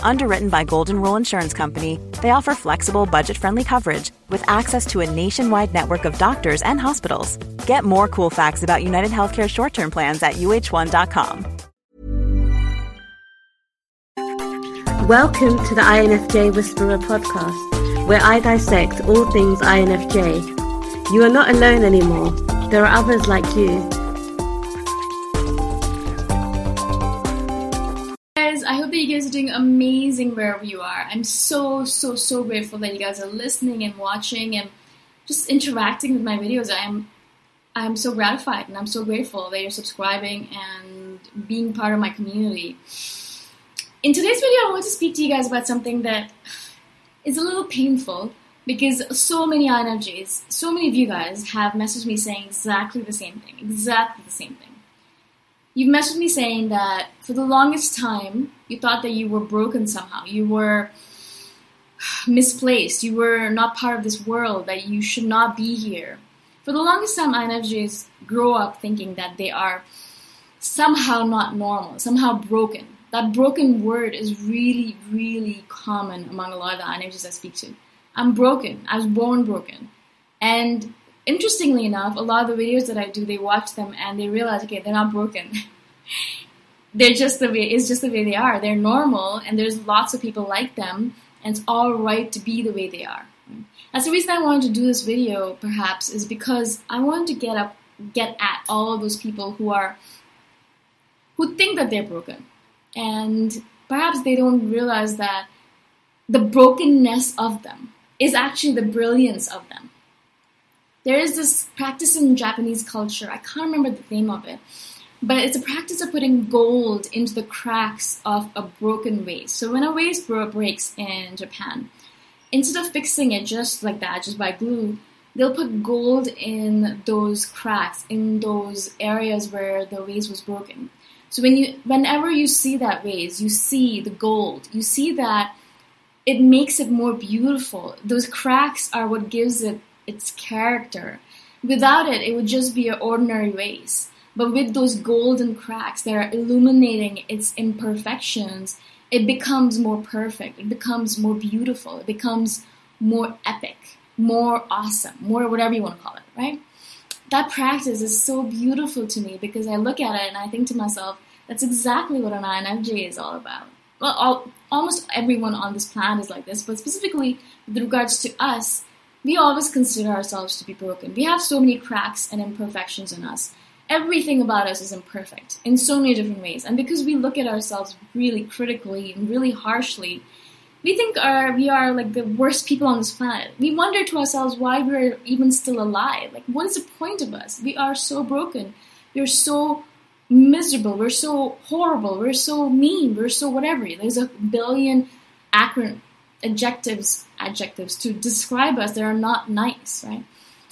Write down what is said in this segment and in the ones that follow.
Underwritten by Golden Rule Insurance Company, they offer flexible, budget friendly coverage with access to a nationwide network of doctors and hospitals. Get more cool facts about United Healthcare short term plans at uh1.com. Welcome to the INFJ Whisperer podcast, where I dissect all things INFJ. You are not alone anymore, there are others like you. I hope that you guys are doing amazing wherever you are. I'm so so so grateful that you guys are listening and watching and just interacting with my videos. I'm i'm so gratified and i'm so grateful that you're subscribing and being part of my community. In today's video i want to speak to you guys about something that is a little painful because so many INFJs, so many of you guys have messaged me saying exactly the same thing, exactly the same thing. You've messaged me saying that for the longest time you thought that you were broken somehow. You were misplaced. You were not part of this world, that you should not be here. For the longest time, INFJs grow up thinking that they are somehow not normal, somehow broken. That broken word is really, really common among a lot of the INFJs I speak to. I'm broken. I was born broken. And interestingly enough, a lot of the videos that I do, they watch them and they realize, okay, they're not broken. they're just the way it's just the way they are. They're normal, and there's lots of people like them, and it's all right to be the way they are. That's the reason I wanted to do this video, perhaps, is because I wanted to get up, get at all of those people who are who think that they're broken, and perhaps they don't realize that the brokenness of them is actually the brilliance of them. There is this practice in Japanese culture, I can't remember the name of it, but it's a practice of putting gold into the cracks of a broken vase. So when a vase breaks in Japan, instead of fixing it just like that, just by glue, they'll put gold in those cracks, in those areas where the vase was broken. So when you, whenever you see that vase, you see the gold. You see that it makes it more beautiful. Those cracks are what gives it its character. Without it, it would just be an ordinary vase. But with those golden cracks that are illuminating its imperfections, it becomes more perfect. It becomes more beautiful. It becomes more epic, more awesome, more whatever you want to call it, right? That practice is so beautiful to me because I look at it and I think to myself, that's exactly what an INFJ is all about. Well, all, almost everyone on this planet is like this, but specifically with regards to us, we always consider ourselves to be broken. We have so many cracks and imperfections in us everything about us is imperfect in so many different ways. And because we look at ourselves really critically and really harshly, we think we are like the worst people on this planet. We wonder to ourselves why we're even still alive. Like, what is the point of us? We are so broken. We're so miserable. We're so horrible. We're so mean. We're so whatever. There's a billion adjectives adjectives to describe us that are not nice, right?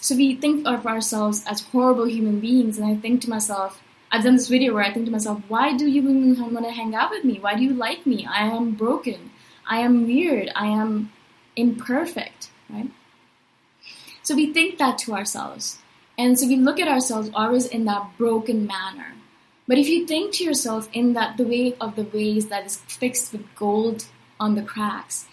So we think of ourselves as horrible human beings, and I think to myself, I've done this video where I think to myself, why do you even want to hang out with me? Why do you like me? I am broken. I am weird. I am imperfect, right? So we think that to ourselves. And so we look at ourselves always in that broken manner. But if you think to yourself in that the way of the ways that is fixed with gold on the cracks,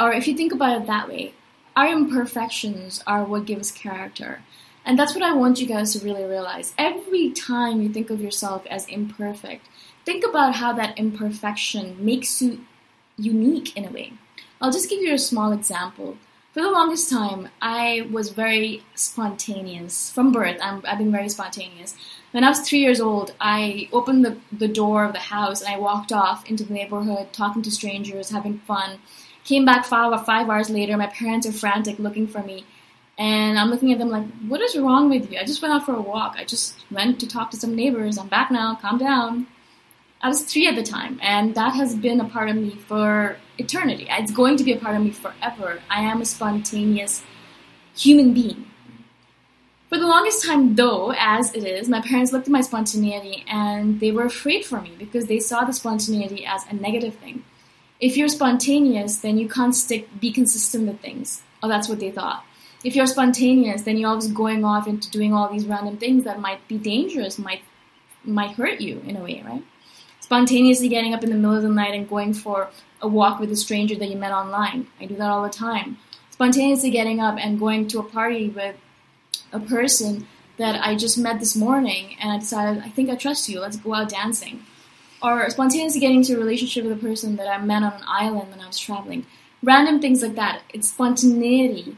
or if you think about it that way, our imperfections are what give us character. And that's what I want you guys to really realize. Every time you think of yourself as imperfect, think about how that imperfection makes you unique in a way. I'll just give you a small example. For the longest time, I was very spontaneous. From birth, i have been very spontaneous. When I was three years old, I opened the, the door of the house and I walked off into the neighborhood, talking to strangers, having fun. Came back five five hours later. My parents are frantic looking for me, and I'm looking at them like, "What is wrong with you? I just went out for a walk. I just went to talk to some neighbors. I'm back now. Calm down." I was three at the time, and that has been a part of me for eternity. It's going to be a part of me forever. I am a spontaneous human being. For the longest time, though, as it is, my parents looked at my spontaneity and they were afraid for me because they saw the spontaneity as a negative thing if you're spontaneous, then you can't stick, be consistent with things. Oh, that's what they thought. If you're spontaneous, then you're always going off into doing all these random things that might be dangerous, might might hurt you in a way, right? Spontaneously getting up in the middle of the night and going for a walk with a stranger that you met online. I do that all the time. Spontaneously getting up and going to a party with a person that I just met this morning and I decided, I think I trust you, let's go out dancing or spontaneously getting into a relationship with a person that I met on an island when I was traveling. Random things like that. It's spontaneity.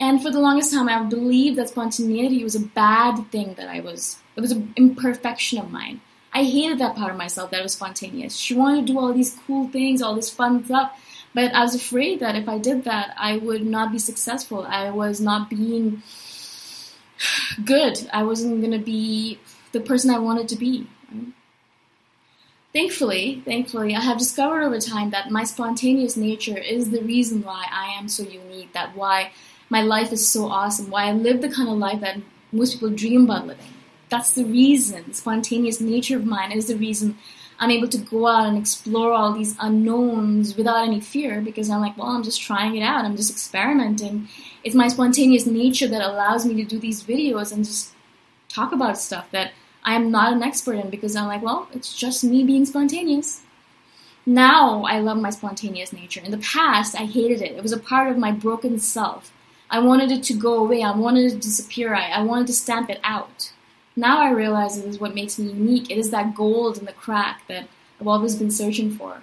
And for the longest time, I believed that spontaneity was a bad thing that I was. It was an imperfection of mine. I hated that part of myself that was spontaneous. She wanted to do all these cool things, all this fun stuff, but I was afraid that if I did that, I would not be successful. I was not being good. I wasn't going to be the person I wanted to be. Thankfully, thankfully, I have discovered over time that my spontaneous nature is the reason why I am so unique, that why my life is so awesome, why I live the kind of life that most people dream about living. That's the reason. The spontaneous nature of mine is the reason I'm able to go out and explore all these unknowns without any fear because I'm like, well, I'm just trying it out. I'm just experimenting. It's my spontaneous nature that allows me to do these videos and just talk about stuff that I am not an expert in because I'm like, well, it's just me being spontaneous. Now I love my spontaneous nature. In the past, I hated it. It was a part of my broken self. I wanted it to go away. I wanted it to disappear. I, I wanted to stamp it out. Now I realize it is what makes me unique. It is that gold in the crack that I've always been searching for.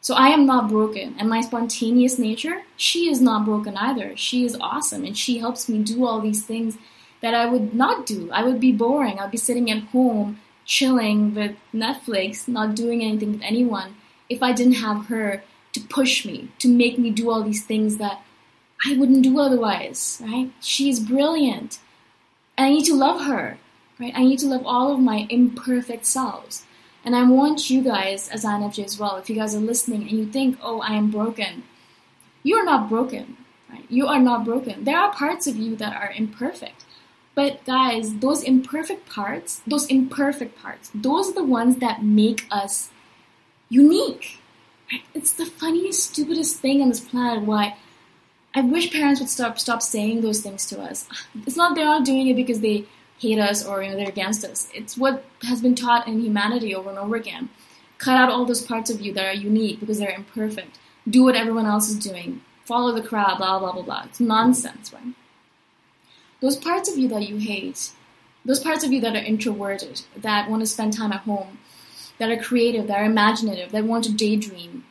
So I am not broken. And my spontaneous nature, she is not broken either. She is awesome and she helps me do all these things that I would not do. I would be boring. I'd be sitting at home, chilling with Netflix, not doing anything with anyone, if I didn't have her to push me, to make me do all these things that I wouldn't do otherwise, right? She's brilliant. And I need to love her, right? I need to love all of my imperfect selves. And I want you guys, as INFJ as well, if you guys are listening and you think, oh, I am broken, you are not broken. Right? You are not broken. There are parts of you that are imperfect. But guys, those imperfect parts, those imperfect parts, those are the ones that make us unique. Right? It's the funniest, stupidest thing on this planet. Why I wish parents would stop stop saying those things to us. It's not they're not doing it because they hate us or you know they're against us. It's what has been taught in humanity over and over again. Cut out all those parts of you that are unique because they're imperfect. Do what everyone else is doing. Follow the crowd. Blah blah blah blah. It's nonsense, right? Those parts of you that you hate, those parts of you that are introverted, that want to spend time at home, that are creative, that are imaginative, that want to daydream,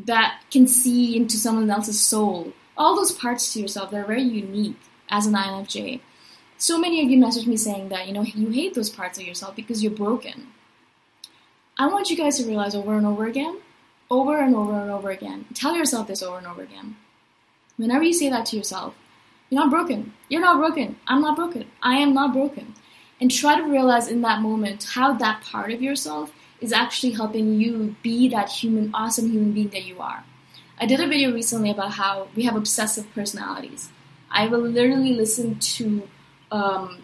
that can see into someone else's soul. All those parts to yourself, they're very unique as an INFJ. So many of you message me saying that, you know, you hate those parts of yourself because you're broken. I want you guys to realize over and over again, over and over and over again, tell yourself this over and over again. Whenever you say that to yourself, you're not broken. You're not broken. I'm not broken. I am not broken. And try to realize in that moment how that part of yourself is actually helping you be that human, awesome human being that you are. I did a video recently about how we have obsessive personalities. I will literally listen to um,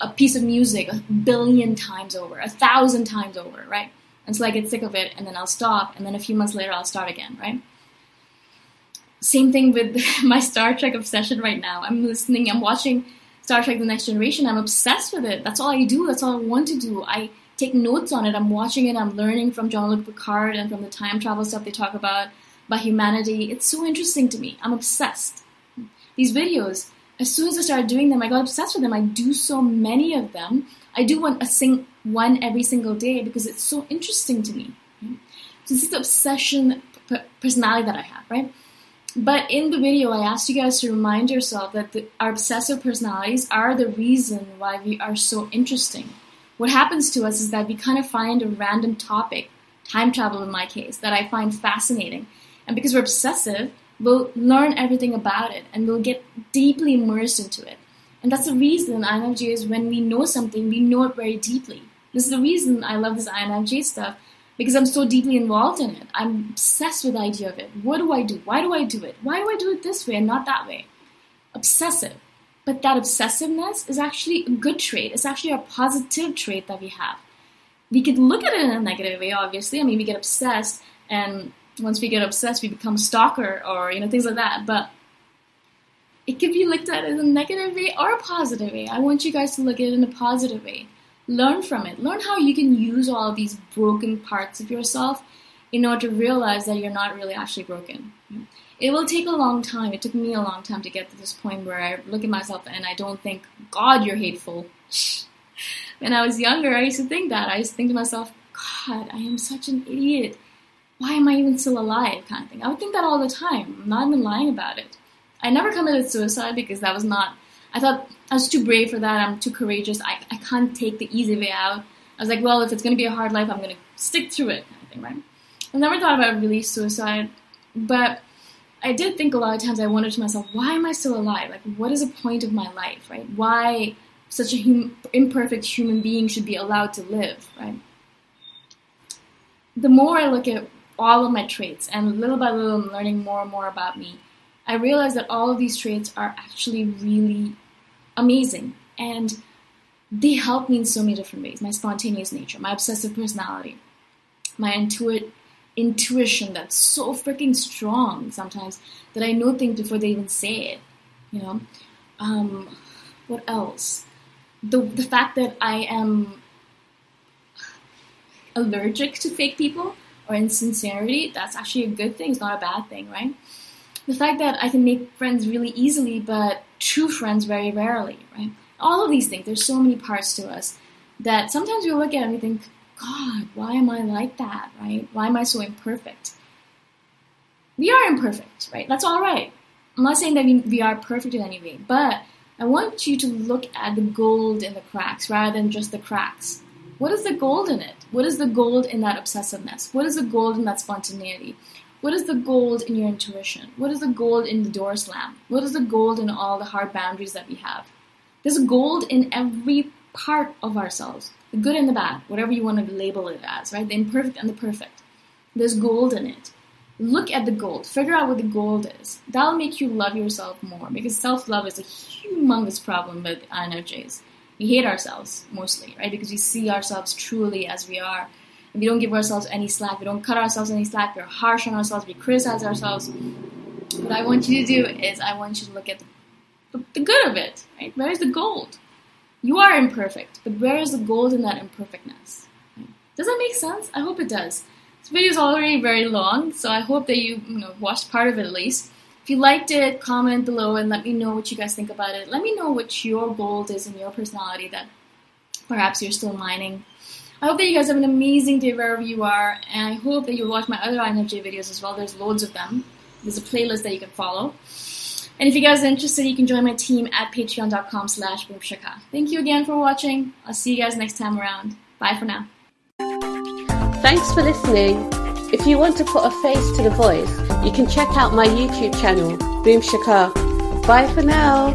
a piece of music a billion times over, a thousand times over, right? Until I get sick of it, and then I'll stop, and then a few months later I'll start again, right? Same thing with my Star Trek obsession right now. I'm listening, I'm watching Star Trek The Next Generation, I'm obsessed with it. That's all I do, that's all I want to do. I take notes on it, I'm watching it, I'm learning from Jean-Luc Picard and from the time travel stuff they talk about, about humanity. It's so interesting to me. I'm obsessed. These videos, as soon as I started doing them, I got obsessed with them. I do so many of them. I do one a sing one every single day because it's so interesting to me. So this is the obsession personality that I have, right? But in the video, I asked you guys to remind yourself that the, our obsessive personalities are the reason why we are so interesting. What happens to us is that we kind of find a random topic, time travel in my case, that I find fascinating. And because we're obsessive, we'll learn everything about it and we'll get deeply immersed into it. And that's the reason INFJ is when we know something, we know it very deeply. This is the reason I love this INFJ stuff because I'm so deeply involved in it. I'm obsessed with the idea of it. What do I do? Why do I do it? Why do I do it this way and not that way? Obsessive. But that obsessiveness is actually a good trait. It's actually a positive trait that we have. We could look at it in a negative way, obviously. I mean, we get obsessed, and once we get obsessed, we become stalker or you know things like that. But it could be looked at in a negative way or a positive way. I want you guys to look at it in a positive way. Learn from it. Learn how you can use all these broken parts of yourself in order to realize that you're not really actually broken. It will take a long time. It took me a long time to get to this point where I look at myself and I don't think, God, you're hateful. when I was younger, I used to think that. I used to think to myself, God, I am such an idiot. Why am I even still alive? kind of thing. I would think that all the time. I'm not even lying about it. I never committed suicide because that was not I thought I was too brave for that. I'm too courageous. I, I can't take the easy way out. I was like, well, if it's going to be a hard life, I'm going to stick through it, of thing, right? I never thought about really suicide, but I did think a lot of times. I wondered to myself, why am I still alive? Like, what is the point of my life, right? Why such a hum- imperfect human being should be allowed to live, right? The more I look at all of my traits, and little by little, I'm learning more and more about me. I realize that all of these traits are actually really amazing. And they help me in so many different ways. My spontaneous nature, my obsessive personality, my intuit intuition that's so freaking strong sometimes that I know things before they even say it. You know, um, what else? The the fact that I am allergic to fake people or insincerity, that's actually a good thing. It's not a bad thing, right? The fact that I can make friends really easily, but true friends very rarely, right? All of these things, there's so many parts to us that sometimes we look at and we think, God, why am I like that, right? Why am I so imperfect? We are imperfect, right? That's all right. I'm not saying that we, we are perfect in any way, but I want you to look at the gold in the cracks rather than just the cracks. What is the gold in it? What is the gold in that obsessiveness? What is the gold in that spontaneity? What is the gold in your intuition? What is the gold in the door slam? What is the gold in all the hard boundaries that we have? There's gold in every part of ourselves, the good and the bad, whatever you want to label it as, right? The imperfect and the perfect. There's gold in it. look at the gold, figure out what the gold is. That'll make you love yourself more because self love is a humongous problem with INFJs. We hate ourselves mostly, right? Because we see ourselves truly as we are. We don't give ourselves any slack, we don't cut ourselves any slack, we're harsh on ourselves, we criticize ourselves. What I want you to do is, I want you to look at the, the good of it, right? Where is the gold? You are imperfect, but where is the gold in that imperfectness? Does that make sense? I hope it does. This video is already very long, so I hope that you, you know, watched part of it at least. If you liked it, comment below and let me know what you guys think about it. Let me know what your gold is in your personality that perhaps you're still mining. I hope that you guys have an amazing day wherever you are, and I hope that you'll watch my other INFJ videos as well. There's loads of them. There's a playlist that you can follow. And if you guys are interested, you can join my team at patreon.com slash boomshikha. Thank you again for watching. I'll see you guys next time around. Bye for now. Thanks for listening. If you want to put a face to the voice, you can check out my YouTube channel, Boom Shikha. Bye for now.